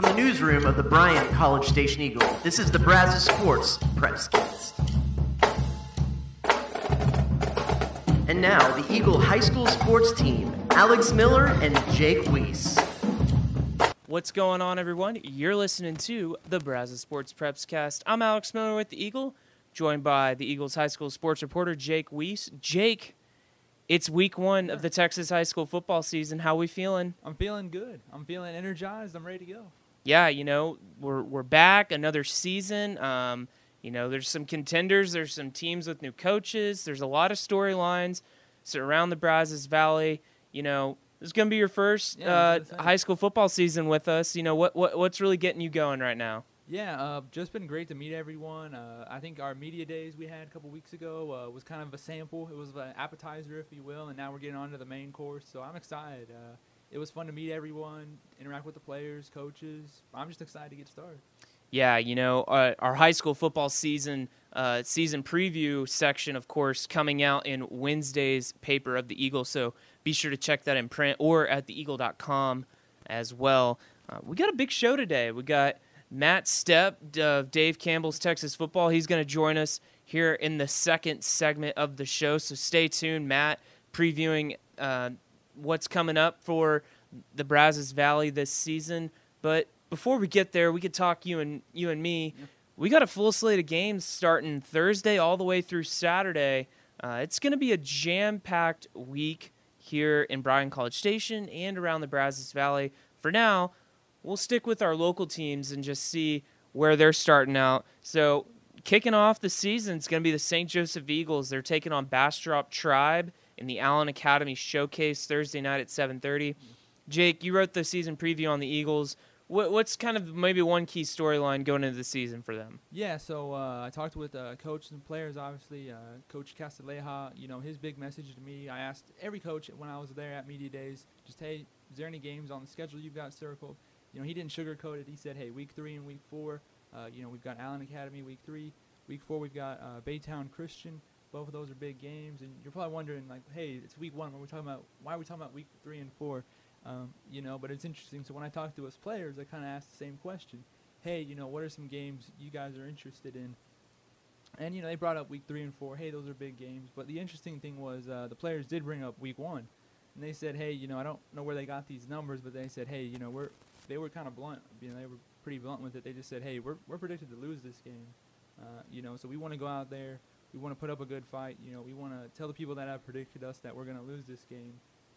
From the newsroom of the Bryan College Station Eagle, this is the Brazos Sports Prepscast. And now, the Eagle High School sports team, Alex Miller and Jake Weiss. What's going on, everyone? You're listening to the Brazos Sports Prepscast. I'm Alex Miller with the Eagle, joined by the Eagles High School sports reporter Jake Weiss. Jake, it's week one of the Texas high school football season. How we feeling? I'm feeling good. I'm feeling energized. I'm ready to go. Yeah, you know, we're we're back another season. Um, you know, there's some contenders. There's some teams with new coaches. There's a lot of storylines around the Brazos Valley. You know, this is gonna be your first Yeah, uh, high school football season with us. You know, what, what what's really getting you going right now? Yeah, uh, just been great to meet everyone. Uh, I think our media days we had a couple weeks ago uh, was kind of a sample. It was an appetizer, if you will, and now we're getting on to the main course. So I'm excited. It was fun to meet everyone, interact with the players, coaches. I'm just excited to get started. Yeah, you know, uh, our high school football season uh, season preview section, of course, coming out in Wednesday's paper of the Eagle. So be sure to check that in print or at theeagle.com as well. Uh, we got a big show today. We got Matt Stepp of Dave Campbell's Texas Football. He's going to join us here in the second segment of the show. So stay tuned, Matt, previewing uh, what's coming up for the Brazos Valley this season. But before we get there, we could talk you and you and me. We got a full slate of games starting Thursday all the way through Saturday. Uh, it's going to be a jam-packed week here in Bryan College Station and around the Brazos Valley. For now, we'll stick with our local teams and just see where they're starting out. So, kicking off the season is going to be the St. Joseph Eagles. They're taking on Bastrop Tribe in the Allen Academy Showcase Thursday night at 7:30. Jake, you wrote the season preview on the Eagles. What, what's kind of maybe one key storyline going into the season for them? Yeah, so uh, I talked with uh, coaches and players, obviously. Uh, coach Castilleja, you know, his big message to me, I asked every coach when I was there at Media Days, just, hey, is there any games on the schedule you've got circled? You know, he didn't sugarcoat it. He said, hey, week three and week four, uh, you know, we've got Allen Academy week three. Week four, we've got uh, Baytown Christian. Both of those are big games. And you're probably wondering, like, hey, it's week one. Are we talking about? Why are we talking about week three and four? Um, you know, but it's interesting. So when I talked to us players, I kind of asked the same question. Hey, you know, what are some games you guys are interested in? And you know, they brought up week three and four. Hey, those are big games. But the interesting thing was uh, the players did bring up week one, and they said, hey, you know, I don't know where they got these numbers, but they said, hey, you know, we're they were kind of blunt. You know, they were pretty blunt with it. They just said, hey, we're we're predicted to lose this game. Uh, you know, so we want to go out there. We want to put up a good fight. You know, we want to tell the people that have predicted us that we're going to lose this game.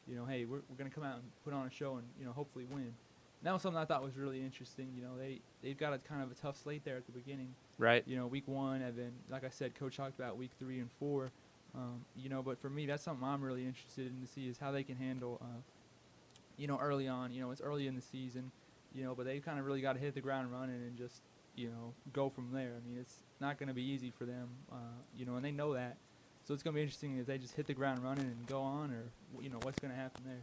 You know, hey, we're, we're going to come out and put on a show and you know hopefully win. And that was something I thought was really interesting. You know, they they've got a kind of a tough slate there at the beginning. Right. You know, week one, and then like I said, coach talked about week three and four. Um, you know, but for me, that's something I'm really interested in to see is how they can handle. Uh, you know, early on. You know, it's early in the season. You know, but they kind of really got to hit the ground running and just you know go from there. I mean, it's not going to be easy for them. Uh, you know, and they know that. So it's going to be interesting if they just hit the ground running and go on, or you know what's going to happen there.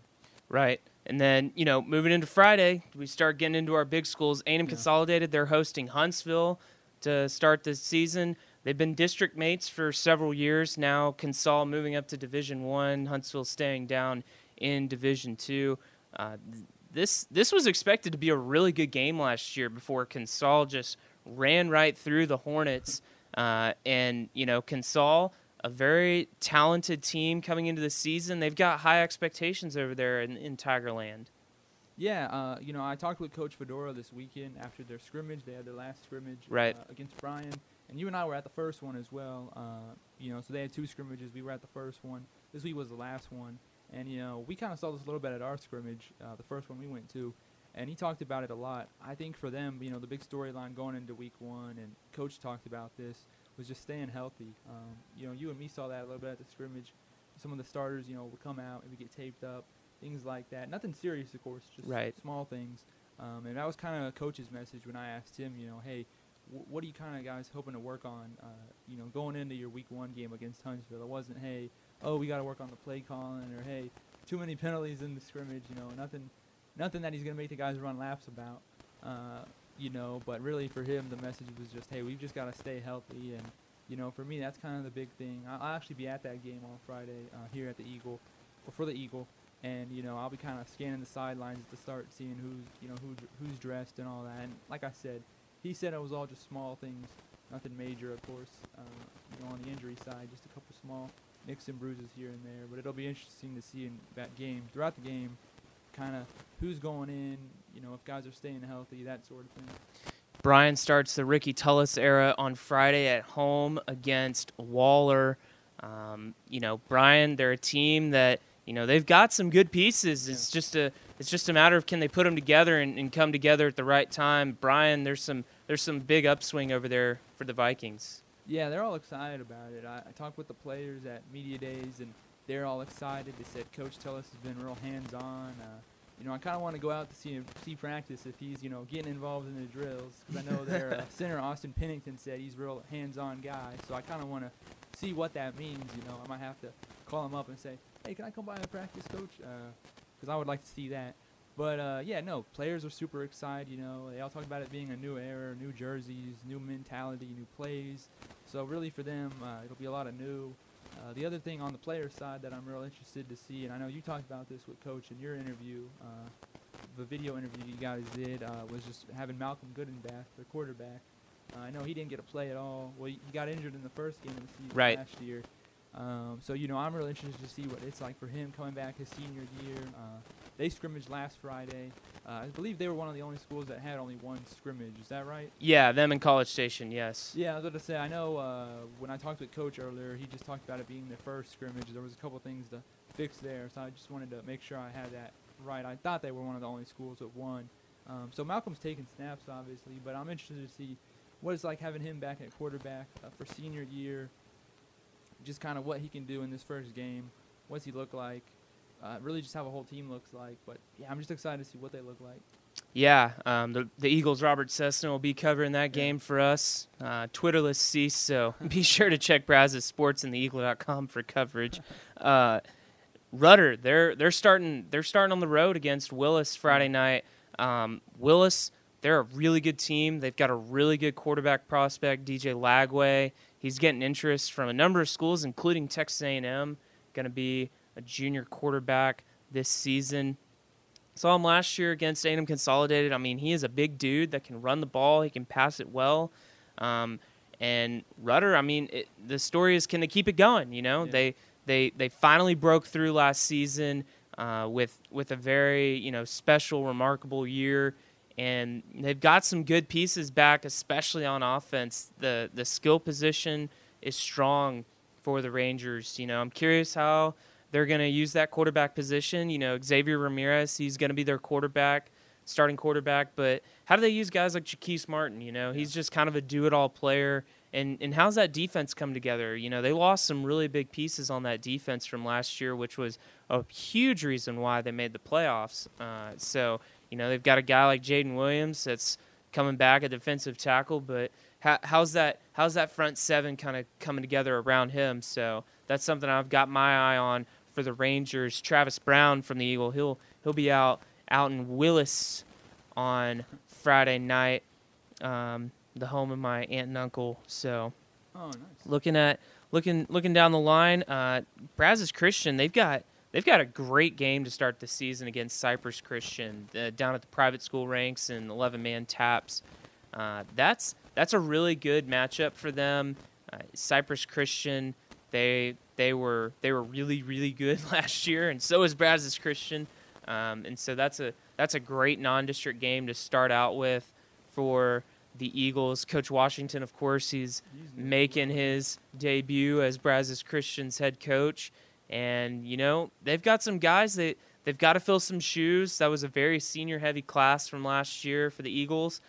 Right. And then, you know, moving into Friday, we start getting into our big schools. A&M Yeah. Consolidated, they're hosting Huntsville to start the season. They've been district mates for several years now. Consol moving up to Division One, Huntsville staying down in Division Two. Uh, this this was expected to be a really good game last year before Consol just ran right through the Hornets. Uh, and you know, Consol, a very talented team coming into the season. They've got high expectations over there in, in Tigerland. Yeah, uh, you know, I talked with Coach Fedora this weekend after their scrimmage. They had their last scrimmage Right. uh, against Bryan, and you and I were at the first one as well. Uh, you know, so they had two scrimmages. We were at the first one. This week was the last one, and you know, we kind of saw this a little bit at our scrimmage, uh, the first one we went to, and he talked about it a lot. I think for them, you know, the big storyline going into week one, and Coach talked about this, was just staying healthy. Um, you know, you and me saw that a little bit at the scrimmage. Some of the starters, you know, would come out and we get taped up, things like that. Nothing serious, of course, just Right. small things. Um, and that was kind of a coach's message when I asked him, you know, hey, what are you kind of guys hoping to work on, uh, you know, going into your week one game against Huntsville? It wasn't, hey, oh, we got to work on the play calling, or hey, too many penalties in the scrimmage. You know, nothing, nothing that he's gonna make the guys run laps about. Uh, you know, but really for him, the message was just, hey, we've just got to stay healthy, and you know, for me, that's kind of the big thing. I'll actually be at that game on Friday uh, here at the Eagle, or for the Eagle. and you know I'll be kind of scanning the sidelines to start seeing who's you know who's who's dressed and all that. And like I said, he said it was all just small things, nothing major, of course. Uh, you know, on the injury side, just a couple small nicks and bruises here and there. But it'll be interesting to see in that game, throughout the game, kind of who's going in. You know, if guys are staying healthy, that sort of thing. Bryan starts the Ricky Tullis era on Friday at home against Waller. Um, you know, Bryan, they're a team that you know they've got some good pieces. Yeah. It's just a it's just a matter of can they put them together and, and, come together at the right time. Bryan, there's some there's some big upswing over there for the Vikings. Yeah, they're all excited about it. I, I talked with the players at media days, and they're all excited. They said Coach Tullis has been real hands-on. Uh, you know, I kind of want to go out to see him, see practice if he's, you know, getting involved in the drills because I know their uh, center Austin Pennington said he's a real hands-on guy. So I kind of want to see what that means. You know, I might have to call him up and say, hey, can I come by and practice, coach? Because uh, I would like to see that. But uh, yeah, no, players are super excited. You know, they all talk about it being a new era, new jerseys, new mentality, new plays. So really, for them, uh, it'll be a lot of new. Uh, the other thing on the player side that I'm real interested to see, and I know you talked about this with Coach in your interview, uh, the video interview you guys did, uh, was just having Malcolm Goodenbath, the quarterback. Uh, I know he didn't get a play at all. Well, he got injured in the first game of the season right. last year. Um, so you know, I'm really interested to see what it's like for him coming back his senior year. Uh, they scrimmaged last Friday. Uh, I believe they were one of the only schools that had only one scrimmage. Is that right? Yeah, them in College Station. Yes. Yeah, I was going to say. I know uh, when I talked with Coach earlier, he just talked about it being their first scrimmage. There was a couple things to fix there, so I just wanted to make sure I had that right. I thought they were one of the only schools that won. Um, so Malcolm's taking snaps, obviously, but I'm interested to see what it's like having him back at quarterback uh, for senior year just kind of what he can do in this first game. What's he look like? Uh, really, just how a whole team looks like. But yeah, I'm just excited to see what they look like. Yeah, um, the, the Eagles' Robert Cessna will be covering that game for us. Uh, Twitterless cease, so be sure to check Brazos Sports and the theeagle.com for coverage. Uh, Rudder, they're they're starting they're starting on the road against Willis Friday night. Um, Willis, they're a really good team. They've got a really good quarterback prospect, DJ Lagway. He's getting interest from a number of schools, including Texas A&M. Going to be a junior quarterback this season. Saw him last year against A&M Consolidated. I mean, he is a big dude that can run the ball. He can pass it well. Um, and Rudder, I mean, it, the story is can they keep it going? You know, yeah. they they they finally broke through last season uh, with with a very you know special, remarkable year and they've got some good pieces back, especially on offense. The the skill position is strong for the Rangers. You know, I'm curious how they're going to use that quarterback position. You know, Xavier Ramirez, he's going to be their quarterback, starting quarterback. But how do they use guys like Jaquise Martin? You know, he's just kind of a do-it-all player. And and how's that defense come together? You know, they lost some really big pieces on that defense from last year, which was a huge reason why they made the playoffs. Uh, so you know, they've got a guy like Jaden Williams that's coming back, a defensive tackle, but how, how's that how's that front seven kind of coming together around him? So that's something I've got my eye on for the Rangers. Travis Brown from the Eagle, he'll he'll be out out in Willis on Friday night, um, the home of my aunt and uncle. So, oh, nice. looking at looking looking down the line, uh, Brazos Christian, they've got They've got a great game to start the season against Cypress Christian uh, down at the private school ranks and 11 man taps. Uh, that's that's a really good matchup for them. Uh, Cypress Christian, they they were they were really really good last year, and so is Brazos Christian. Um, and so that's a that's a great non-district game to start out with for the Eagles. Coach Washington, of course, he's making his debut as Brazos Christian's head coach. And you know they've got some guys that they've got to fill some shoes. That was a very senior heavy class from last year for the Eagles,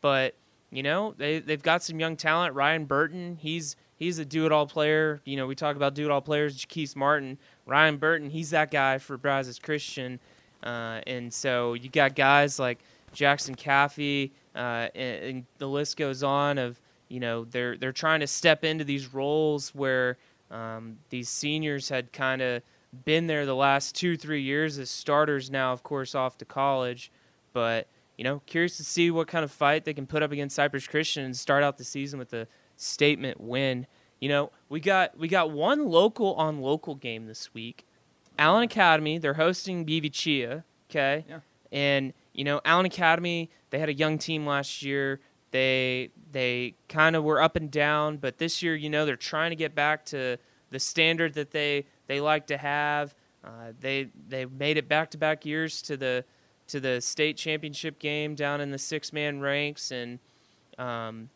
but you know they they've got some young talent. Ryan Burton, he's he's a do it all player. You know we talk about do it all players. Jaquise Martin, Ryan Burton, he's that guy for Brazos Christian, uh, and so you got guys like Jackson Caffey, uh, and, and the list goes on of you know they're they're trying to step into these roles where um, these seniors had kind of been there the last two, three years as starters now, of course, off to college. But, you know, curious to see what kind of fight they can put up against Cypress Christian and start out the season with a statement win. You know, we got we got one local on local game this week. Allen Academy, they're hosting BV Chia, okay? Yeah. And you know, Allen Academy, they had a young team last year. They they kind of were up and down, but this year, you know, they're trying to get back to the standard that they they like to have. Uh, they they made it back to back years to the to the state championship game down in the six man ranks, and um,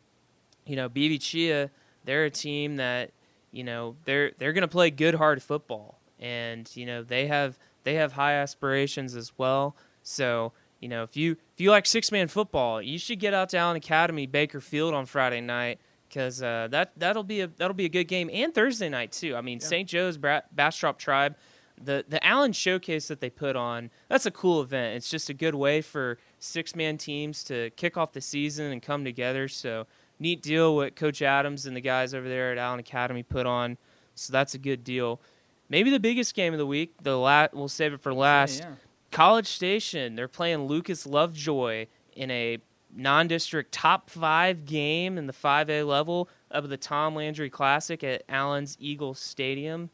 you know, BV Chia, they're a team that you know they're they're going to play good hard football, and you know they have they have high aspirations as well. So you know, if you if you like six man football, you should get out to Allen Academy Baker Field on Friday night because uh, that that'll be a that'll be a good game and Thursday night too. I mean, Yeah. St. Joe's Bra- Bastrop Tribe, the the Allen Showcase that they put on, that's a cool event. It's just a good way for six man teams to kick off the season and come together. So neat deal what Coach Adams and the guys over there at Allen Academy put on. So that's a good deal. Maybe the biggest game of the week. The la- we'll save it for last. Yeah, yeah. College Station, they're playing Lucas Lovejoy in a non-district top five game in the 5A level of the Tom Landry Classic at Allen's Eagle Stadium.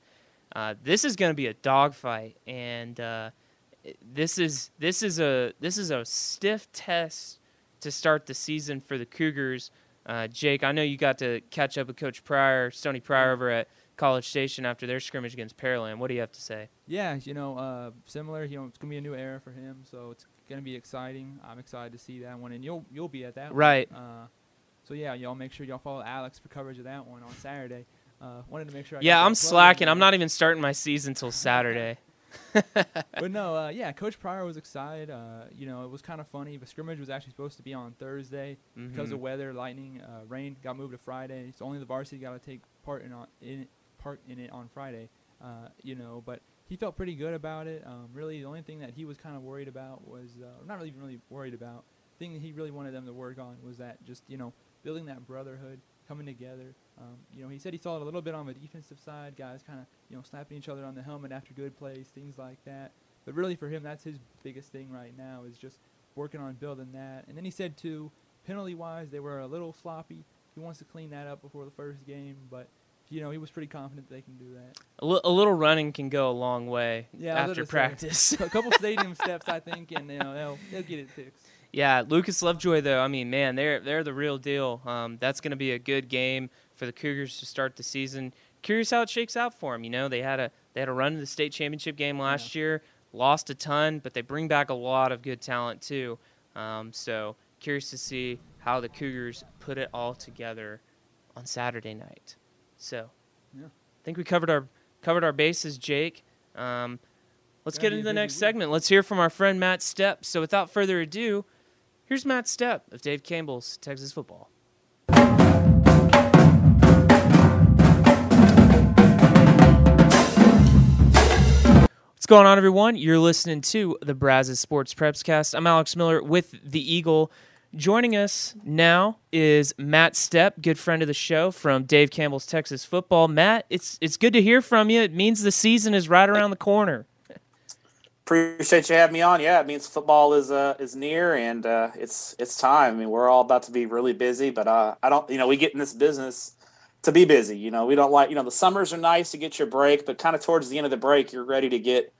Uh, this is going to be a dogfight, and uh, this is this is a this is a stiff test to start the season for the Cougars. Uh, Jake, I know you got to catch up with Coach Pryor, Stony Pryor over at College Station after their scrimmage against Pearland. What do you have to say? Yeah, you know, uh, similar. You know, it's gonna be a new era for him, so it's gonna be exciting. I'm excited to see that one, and you'll you'll be at that Right. one. Uh, so yeah, y'all make sure y'all follow Alex for coverage of that one on Saturday. Uh, wanted to make sure. I Yeah, I'm that plug in slacking. I'm not even starting my season till Saturday. but no, uh, yeah, Coach Pryor was excited. Uh, you know, it was kind of funny. The scrimmage was actually supposed to be on Thursday because Mhm. of weather, lightning, uh, rain. Got moved to Friday. So only the varsity got to take part in on in it, part in it on Friday. Uh, you know, but he felt pretty good about it. Um, really, the only thing that he was kind of worried about was uh, not really even really worried about. The thing that he really wanted them to work on was that just you know building that brotherhood, coming together. Um, you know, he said he saw it a little bit on the defensive side, guys kind of you know slapping each other on the helmet after good plays, things like that. But really, for him, that's his biggest thing right now is just working on building that. And then he said too, penalty wise, they were a little sloppy. He wants to clean that up before the first game, but you know he was pretty confident they can do that. A little running can go a long way Yeah, after practice. a couple stadium steps, I think, and you know they'll they'll get it fixed. yeah, Lucas Lovejoy though. I mean, man, they're they're the real deal. Um, that's going to be a good game for the Cougars to start the season. Curious how it shakes out for them. You know, they had a they had a run to the state championship game last year, lost a ton, but they bring back a lot of good talent too. Um, so curious to see how the Cougars put it all together on Saturday night. So, Yeah. I think we covered our covered our bases, Jake. Um, let's Gonna get into the next segment. Let's hear from our friend Matt Stepp. So, without further ado, here's Matt Stepp of Dave Campbell's Texas Football. Going on, everyone? You're listening to the Brazos Sports Preps Cast. I'm Alex Miller with the Eagle. Joining us now is Matt Stepp, good friend of the show from Dave Campbell's Texas Football. Matt, it's it's good to hear from you. It means the season is right around the corner. Appreciate you having me on. Yeah, it means football is uh, is near and uh, it's it's time. I mean, we're all about to be really busy, but uh, I don't. You know, we get in this business to be busy. You know, we don't like. You know, the summers are nice to get your break, but kind of towards the end of the break, you're ready to get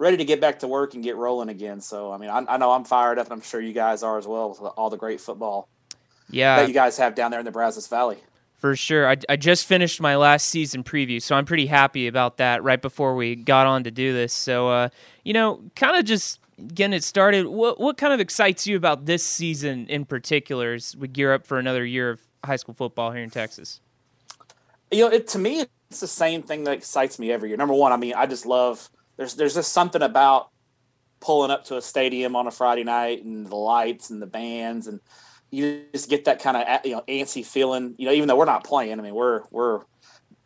ready to get back to work and get rolling again. So, I mean, I, I know I'm fired up, and I'm sure you guys are as well with all the great football Yeah, that you guys have down there in the Brazos Valley. For sure. I, I just finished my last season preview, so I'm pretty happy about that right before we got on to do this. So, uh, you know, kind of just getting it started, what, what kind of excites you about this season in particular as we gear up for another year of high school football here in Texas? you know, it to me, it's the same thing that excites me every year. Number one, I mean, I just love there's there's just something about pulling up to a stadium on a Friday night and the lights and the bands and you just get that kind of you know antsy feeling. You know, even though we're not playing, I mean, we're we're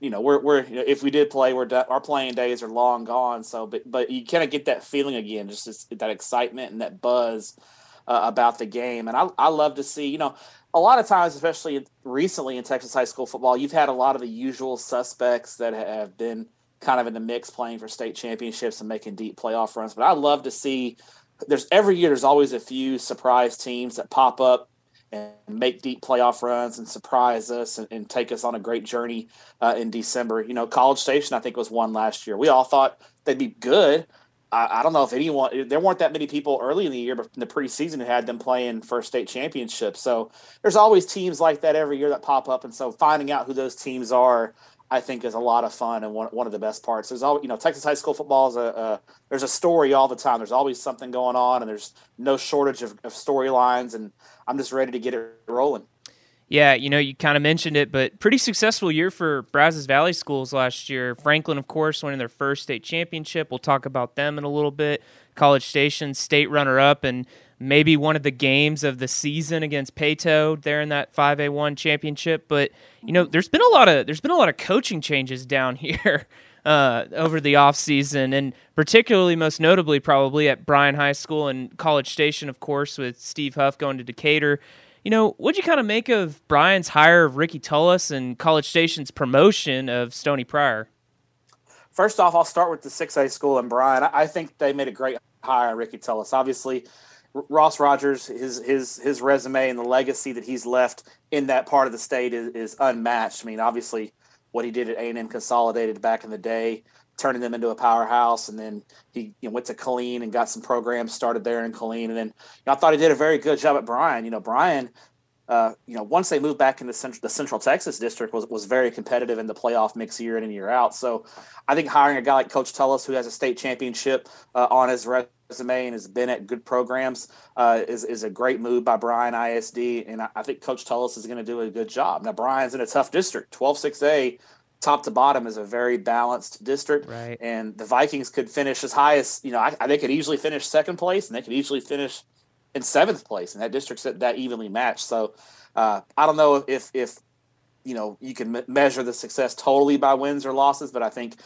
you know we're we're you know, if we did play, we're do- our playing days are long gone. So, but but you kind of get that feeling again, just this, that excitement and that buzz uh, about the game. And I I love to see you know a lot of times, especially recently in Texas high school football, you've had a lot of the usual suspects that have been kind of in the mix playing for state championships and making deep playoff runs. But I love to see there's every year there's always a few surprise teams that pop up and make deep playoff runs and surprise us and, and take us on a great journey uh, in December. You know, College Station I think was one last year. We all thought they'd be good. I, I don't know if anyone there weren't that many people early in the year, but in the preseason who had them playing first state championships. So there's always teams like that every year that pop up, and so finding out who those teams are I think is a lot of fun and one, one of the best parts. There's always, you know, Texas high school football is a, a, there's a story all the time. There's always something going on, and there's no shortage of, of storylines. And I'm just ready to get it rolling. Yeah, you know, you kind of mentioned it, but pretty successful year for Brazos Valley schools last year. Franklin, of course, winning their first state championship. We'll talk about them in a little bit. College Station, state runner up, and maybe one of the games of the season against Peyto there in that 5A1 championship. But you know, there's been a lot of there's been a lot of coaching changes down here uh, over the off season, and particularly most notably probably at Bryan High School and College Station, of course, with Steve Huff going to Decatur. You know, what'd you kind of make of Bryan's hire of Ricky Tullis and College Station's promotion of Stony Pryor? First off, I'll start with the 6A school in Bryan. I think they made a great hire Ricky Tullis. Obviously, Ross Rogers, his his his resume and the legacy that he's left in that part of the state is, is unmatched. I mean, obviously, what he did at A and M Consolidated back in the day, turning them into a powerhouse, and then he you know, went to Killeen and got some programs started there in Killeen, and then you know, I thought he did a very good job at Bryan. You know, Bryan. Uh, you know, once they moved back into central, the Central Texas district was, was very competitive in the playoff mix year in and year out. So I think hiring a guy like Coach Tullis, who has a state championship uh, on his resume, and has been at good programs uh, is, is a great move by Bryan ISD. And I, I think Coach Tullis is going to do a good job. Now, Bryan's in a tough district, 12 6A. Top to bottom is a very balanced district, right. and the Vikings could finish as high as you know. I, I, they could easily finish second place, and they could easily finish in seventh place, and that district's that, that evenly matched. So, uh, I don't know if if you know you can measure the success totally by wins or losses, but I think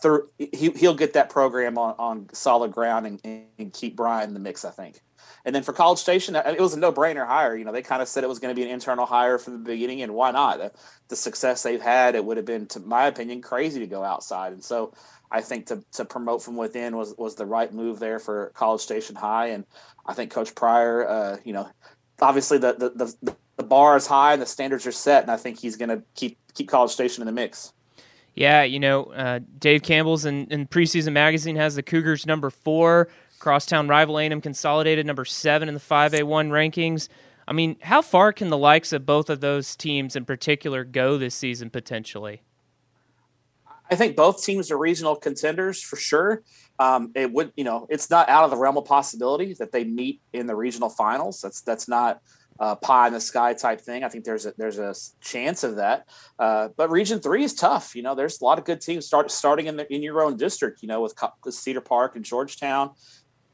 through he, he'll get that program on, on solid ground and, and keep Bryan in the mix, I think. And then for College Station, it was a no-brainer hire. You know, they kind of said it was going to be an internal hire from the beginning, and why not? The, the, success they've had, it would have been, to my opinion, crazy to go outside. And so, I think to, to promote from within was was the right move there for College Station High. And I think Coach Pryor, uh, you know, obviously the, the the the bar is high and the standards are set, and I think he's going to keep keep College Station in the mix. Yeah, you know, uh, Dave Campbell's in, in preseason magazine has the Cougars number four, crosstown rival A&M Consolidated number seven in the 5A1 rankings. I mean, how far can the likes of both of those teams in particular go this season potentially? I think both teams are regional contenders for sure. Um, it would, you know, it's not out of the realm of possibility that they meet in the regional finals. That's that's not uh, pie in the sky type thing. I think there's a there's a chance of that. Uh, but Region Three is tough. You know, there's a lot of good teams start starting in the, in your own district. You know, with, with Cedar Park and Georgetown,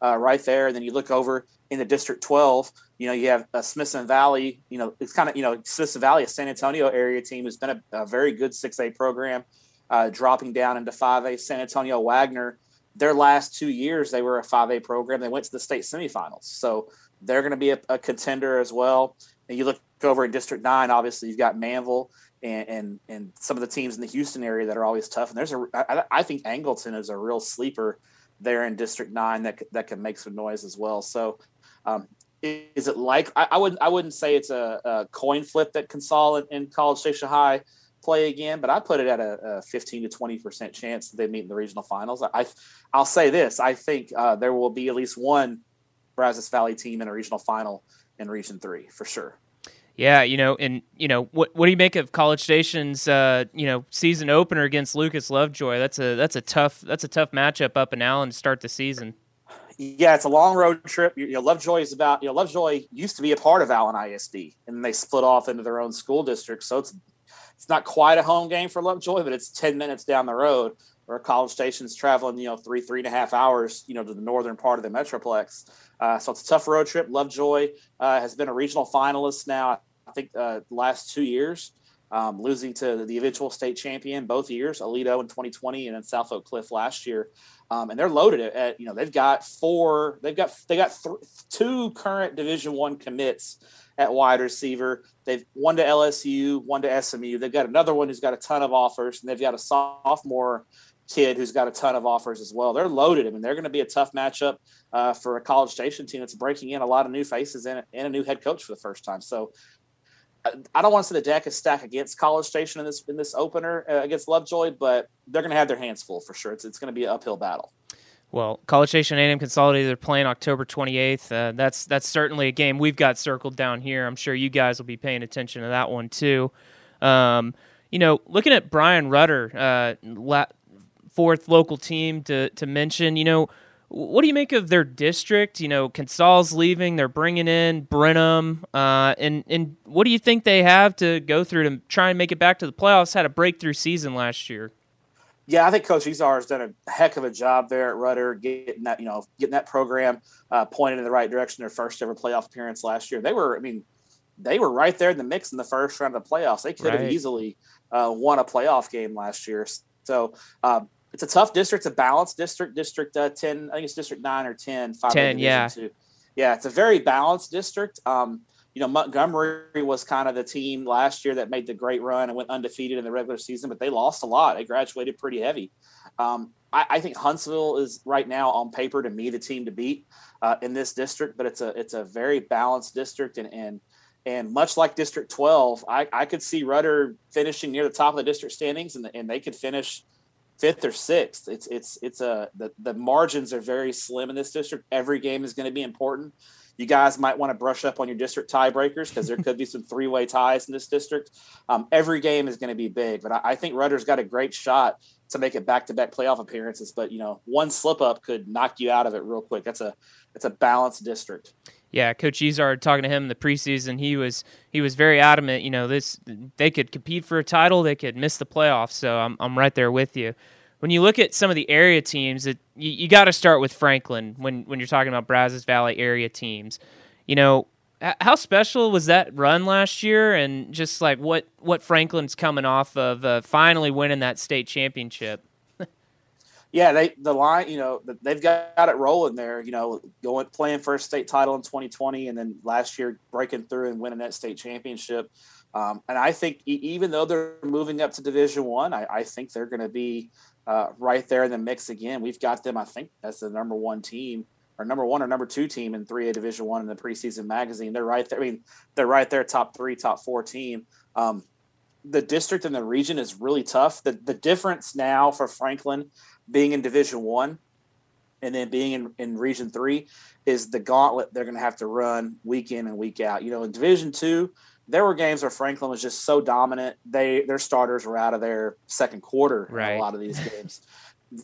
uh, right there. And then you look over in the District 12. You know, you have uh, Smithson Valley. You know, it's kind of you know Smithson Valley, a San Antonio area team, has been a, a very good 6A program, uh, dropping down into 5A. San Antonio Wagner. Their last two years, they were a 5A program. They went to the state semifinals. So they're going to be a, a, contender as well. And you look over in District Nine, obviously you've got Manvel and, and and some of the teams in the Houston area that are always tough. And there's a I, I think Angleton is a real sleeper there in District Nine that that can make some noise as well. So. Um, is it like I, I, wouldn't I wouldn't say it's a, a coin flip that Consol and, and College Station High play again, but I put it at a, a 15 to 20 percent chance that they meet in the regional finals. I, I'll say this: I think uh, there will be at least one Brazos Valley team in a regional final in Region Three for sure. Yeah, you know, and you know, what what do you make of College Station's uh, you know season opener against Lucas Lovejoy? That's a that's a tough that's a tough matchup up in Allen to start the season. Yeah, it's a long road trip. You know, Lovejoy is about you know Lovejoy used to be a part of Allen ISD, and they split off into their own school district. So it's it's not quite a home game for Lovejoy, but it's ten minutes down the road. Where College Station's traveling, you know, three three and a half hours, you know, to the northern part of the metroplex. Uh, so it's a tough road trip. Lovejoy uh, has been a regional finalist now, I think, uh, the last two years, um, losing to the eventual state champion both years, Aledo in 2020 and then South Oak Cliff last year. Um, and they're loaded at, at, you know they've got four they've got they got th- two current division one commits at wide receiver they've one to lsu one to smu they've got another one who's got a ton of offers and they've got a sophomore kid who's got a ton of offers as well. They're loaded. I mean, they're going to be a tough matchup uh, for a College Station team that's breaking in a lot of new faces and, and a new head coach for the first time. So I don't want to say the deck is stacked against College Station in this in this opener uh, against Lovejoy, but they're going to have their hands full for sure. It's it's going to be an uphill battle. Well, College Station A&M Consolidated are playing October 28th. Uh, that's that's certainly a game we've got circled down here. I'm sure you guys will be paying attention to that one too. Um, you know, looking at Bryan Rudder, uh, la- fourth local team to to mention. You know, what do you make of their district? You know, Consol's leaving, they're bringing in Brenham, uh, and and what do you think they have to go through to try and make it back to the playoffs? Had a breakthrough season last year. Yeah, I think Coach Izar has done a heck of a job there at Rudder, getting that you know getting that program uh, pointed in the right direction. Their first ever playoff appearance last year, they were, I mean, they were right there in the mix in the first round of the playoffs. They could right. have easily uh, won a playoff game last year. So um, it's a tough district, it's a balanced district. District uh, ten, I think it's District nine or 10. ten, yeah, two. yeah. It's a very balanced district. Um, you know, Montgomery was kind of the team last year that made the great run and went undefeated in the regular season, but they lost a lot. They graduated pretty heavy. Um, I, I, think Huntsville is right now on paper to me the team to beat uh, in this district, but it's a it's a very balanced district and and and much like District 12, I, I could see Rudder finishing near the top of the district standings, and, and they could finish fifth or sixth. It's it's it's a the, the margins are very slim in this district. Every game is going to be important. You guys might want to brush up on your district tiebreakers because there could be some three way ties in this district. Um, every game is going to be big, but I, I think Rudder's got a great shot to make it back to back playoff appearances. But you know, one slip up could knock you out of it real quick. That's a it's a balanced district. Yeah, Coach Izard talking to him in the preseason, he was he was very adamant. You know, this they could compete for a title, they could miss the playoffs. So I'm I'm right there with you. When you look at some of the area teams, it, you, you got to start with Franklin when when you're talking about Brazos Valley area teams. You know, how special was that run last year, and just like what what Franklin's coming off of uh, finally winning that state championship yeah, they the line, you know, they've got it rolling there. You know, going playing first state title in 2020, and then last year breaking through and winning that state championship. Um, and I think even though they're moving up to Division One, I, I, think they're going to be uh, right there in the mix again. We've got them, I think, as the number one team or number one or number two team in 3A Division One in the preseason magazine. They're right there. I mean, they're right there, top three, top four team. Um, the district and the region is really tough. The the difference now for Franklin being in Division One and then being in, in Region Three is the gauntlet they're going to have to run week in and week out. You know, in Division Two, there were games where Franklin was just so dominant; they their starters were out of their second quarter right. in a lot of these games.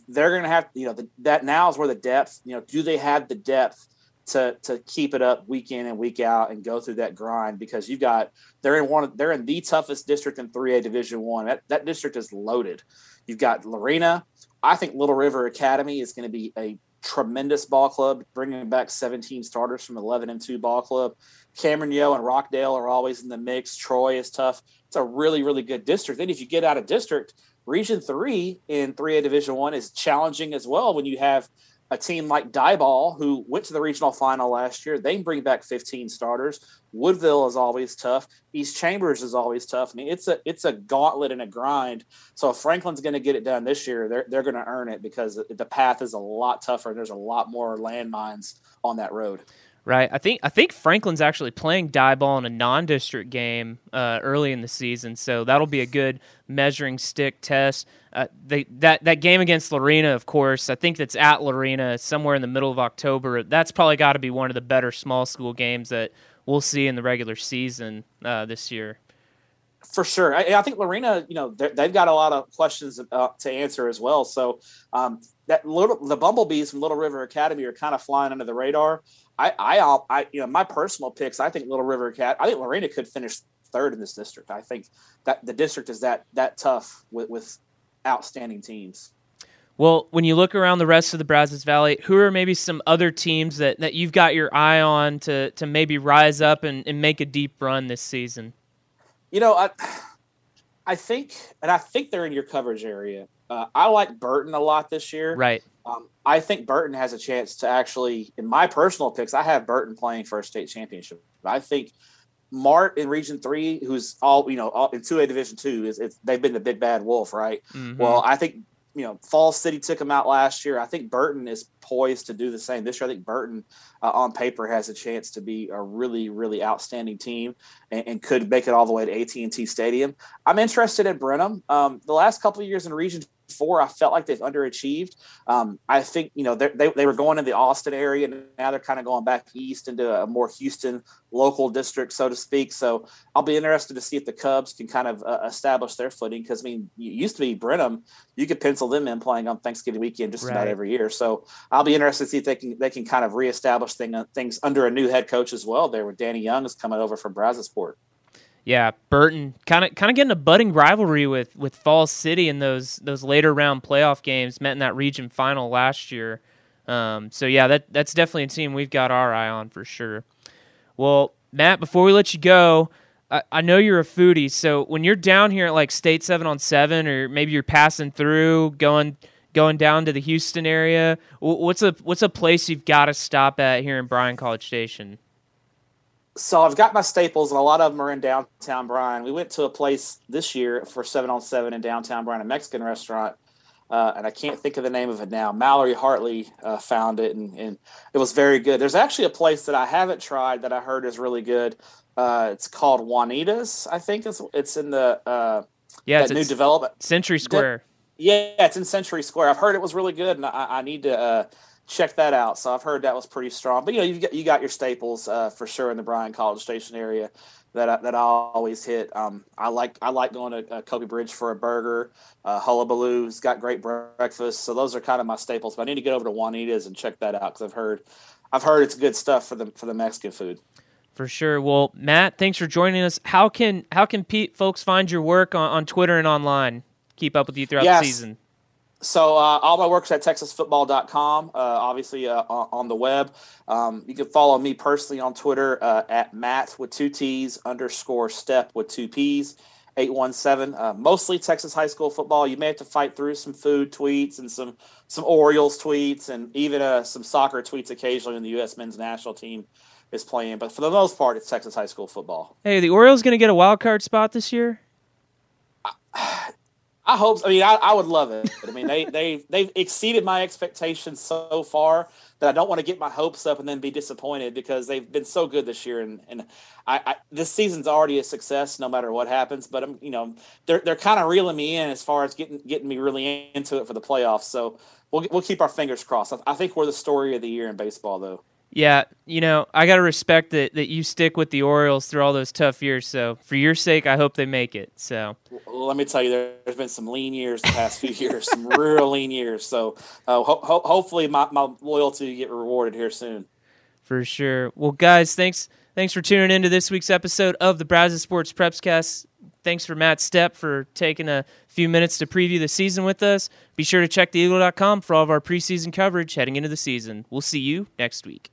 they're going to have, you know, the, that now is where the depth. You know, do they have the depth? to to keep it up week in and week out and go through that grind because you've got they're in one they're in the toughest district in 3A Division 1. That that district is loaded. You've got Lorena, I think Little River Academy is going to be a tremendous ball club, bringing back 17 starters from 11 and 2 ball club. Cameron Yoe and Rockdale are always in the mix. Troy is tough. It's a really, really good district. Then if you get out of district, Region 3 in 3A Division 1 is challenging as well when you have – a team like Diboll, who went to the regional final last year, they bring back 15 starters. Woodville is always tough. East Chambers is always tough. I mean, it's a it's a gauntlet and a grind. So if Franklin's going to get it done this year, they're they're going to earn it because the path is a lot tougher. and There's a lot more landmines on that road. Right. I think I think Franklin's actually playing Diboll in a non-district game uh, early in the season, so that'll be a good measuring stick test. Uh, they, that that game against Lorena, of course, I think that's at Lorena somewhere in the middle of October. That's probably got to be one of the better small school games that we'll see in the regular season uh, this year. For sure, I, I think Lorena, you know, they've got a lot of questions uh, to answer as well. So um, that little the bumblebees from Little River Academy are kind of flying under the radar. I, I, I, you know, my personal picks. I think Little River Cat. I think Lorena could finish third in this district. I think that the district is that that tough with, with outstanding teams. Well, when you look around the rest of the Brazos Valley, who are maybe some other teams that, that you've got your eye on to to maybe rise up and, and make a deep run this season? You know, I I think, and I think they're in your coverage area. Uh, I like Burton a lot this year. Right. Um, I think Burton has a chance to actually, in my personal picks, I have Burton playing for a state championship. I think Mart in Region Three, who's all you know all, in two A Division Two, is it's, they've been the big bad wolf, right? Mm-hmm. Well, I think you know, Falls City took them out last year. I think Burton is poised to do the same this year. I think Burton, uh, on paper, has a chance to be a really, really outstanding team and, and could make it all the way to AT and T Stadium. I'm interested in Brenham. Um, the last couple of years in Region four, I felt like they've underachieved. Um, I think you know they they were going in the Austin area, and now they're kind of going back east into a more Houston local district, so to speak. So I'll be interested to see if the Cubs can kind of uh, establish their footing because I mean, it used to be Brenham, you could pencil them in playing on Thanksgiving weekend just right. about every year. So I'll be interested to see if they can they can kind of reestablish thing, uh, things under a new head coach as well. There, with Danny Young is coming over from Brazosport. Yeah, Burton kind of kind of getting a budding rivalry with with Falls City in those those later round playoff games. Met in that region final last year. Um, so yeah, that that's definitely a team we've got our eye on for sure. Well, Matt, before we let you go, I, I know you're a foodie. So when you're down here at like State Seven on Seven, or maybe you're passing through, going going down to the Houston area, what's a what's a place you've got to stop at here in Bryan College Station? So I've got my staples, and a lot of them are in downtown Bryan. We went to a place this year for seven on seven in downtown Bryan, a Mexican restaurant, uh, and I can't think of the name of it now. Mallory Hartley uh, found it, and, and, it was very good. There's actually a place that I haven't tried that I heard is really good. Uh, it's called Juanita's. I think it's it's in the uh, yeah it's new development Century Square. yeah, it's in Century Square. I've heard it was really good, and I, I need to uh, check that out. So I've heard that was pretty strong. But you know, you got you got your staples uh, for sure in the Bryan College Station area that I, that I always hit. Um, I like I like going to uh, Koppe Bridge for a burger. Uh, Hullabaloo's got great breakfast. So those are kind of my staples. But I need to get over to Juanita's and check that out because I've heard I've heard it's good stuff for the for the Mexican food. For sure. Well, Matt, thanks for joining us. How can how can Pete, folks find your work on, on Twitter and online? Keep up with you throughout yes. the season so uh, all my work's at texasfootball.com uh, obviously uh, on the web. Um, you can follow me personally on twitter uh, at matt with two t's underscore step with two p's. 817 uh, mostly texas high school football. You may have to fight through some food tweets and some some orioles tweets and even uh, some soccer tweets occasionally when the u.s men's national team is playing but for the most part it's texas high school football. Hey the orioles going to get a wild card spot this year I hope. I mean, I, I would love it. I mean, they they they've exceeded my expectations so far that I don't want to get my hopes up and then be disappointed because they've been so good this year. And and I, I this season's already a success no matter what happens. But I'm you know they're they're kind of reeling me in as far as getting getting me really into it for the playoffs. So we'll we'll keep our fingers crossed. I, I think we're the story of the year in baseball, though. Yeah, you know, I got to respect that that you stick with the Orioles through all those tough years. So, for your sake, I hope they make it. So, well, let me tell you, there's been some lean years the past few years, some real lean years. So, uh, ho- ho- hopefully, my, my loyalty get rewarded here soon. For sure. Well, guys, thanks thanks for tuning into this week's episode of the Brazos Sports Prepscast. Thanks for Matt Stepp for taking a few minutes to preview the season with us. Be sure to check theeagle.com for all of our preseason coverage heading into the season. We'll see you next week.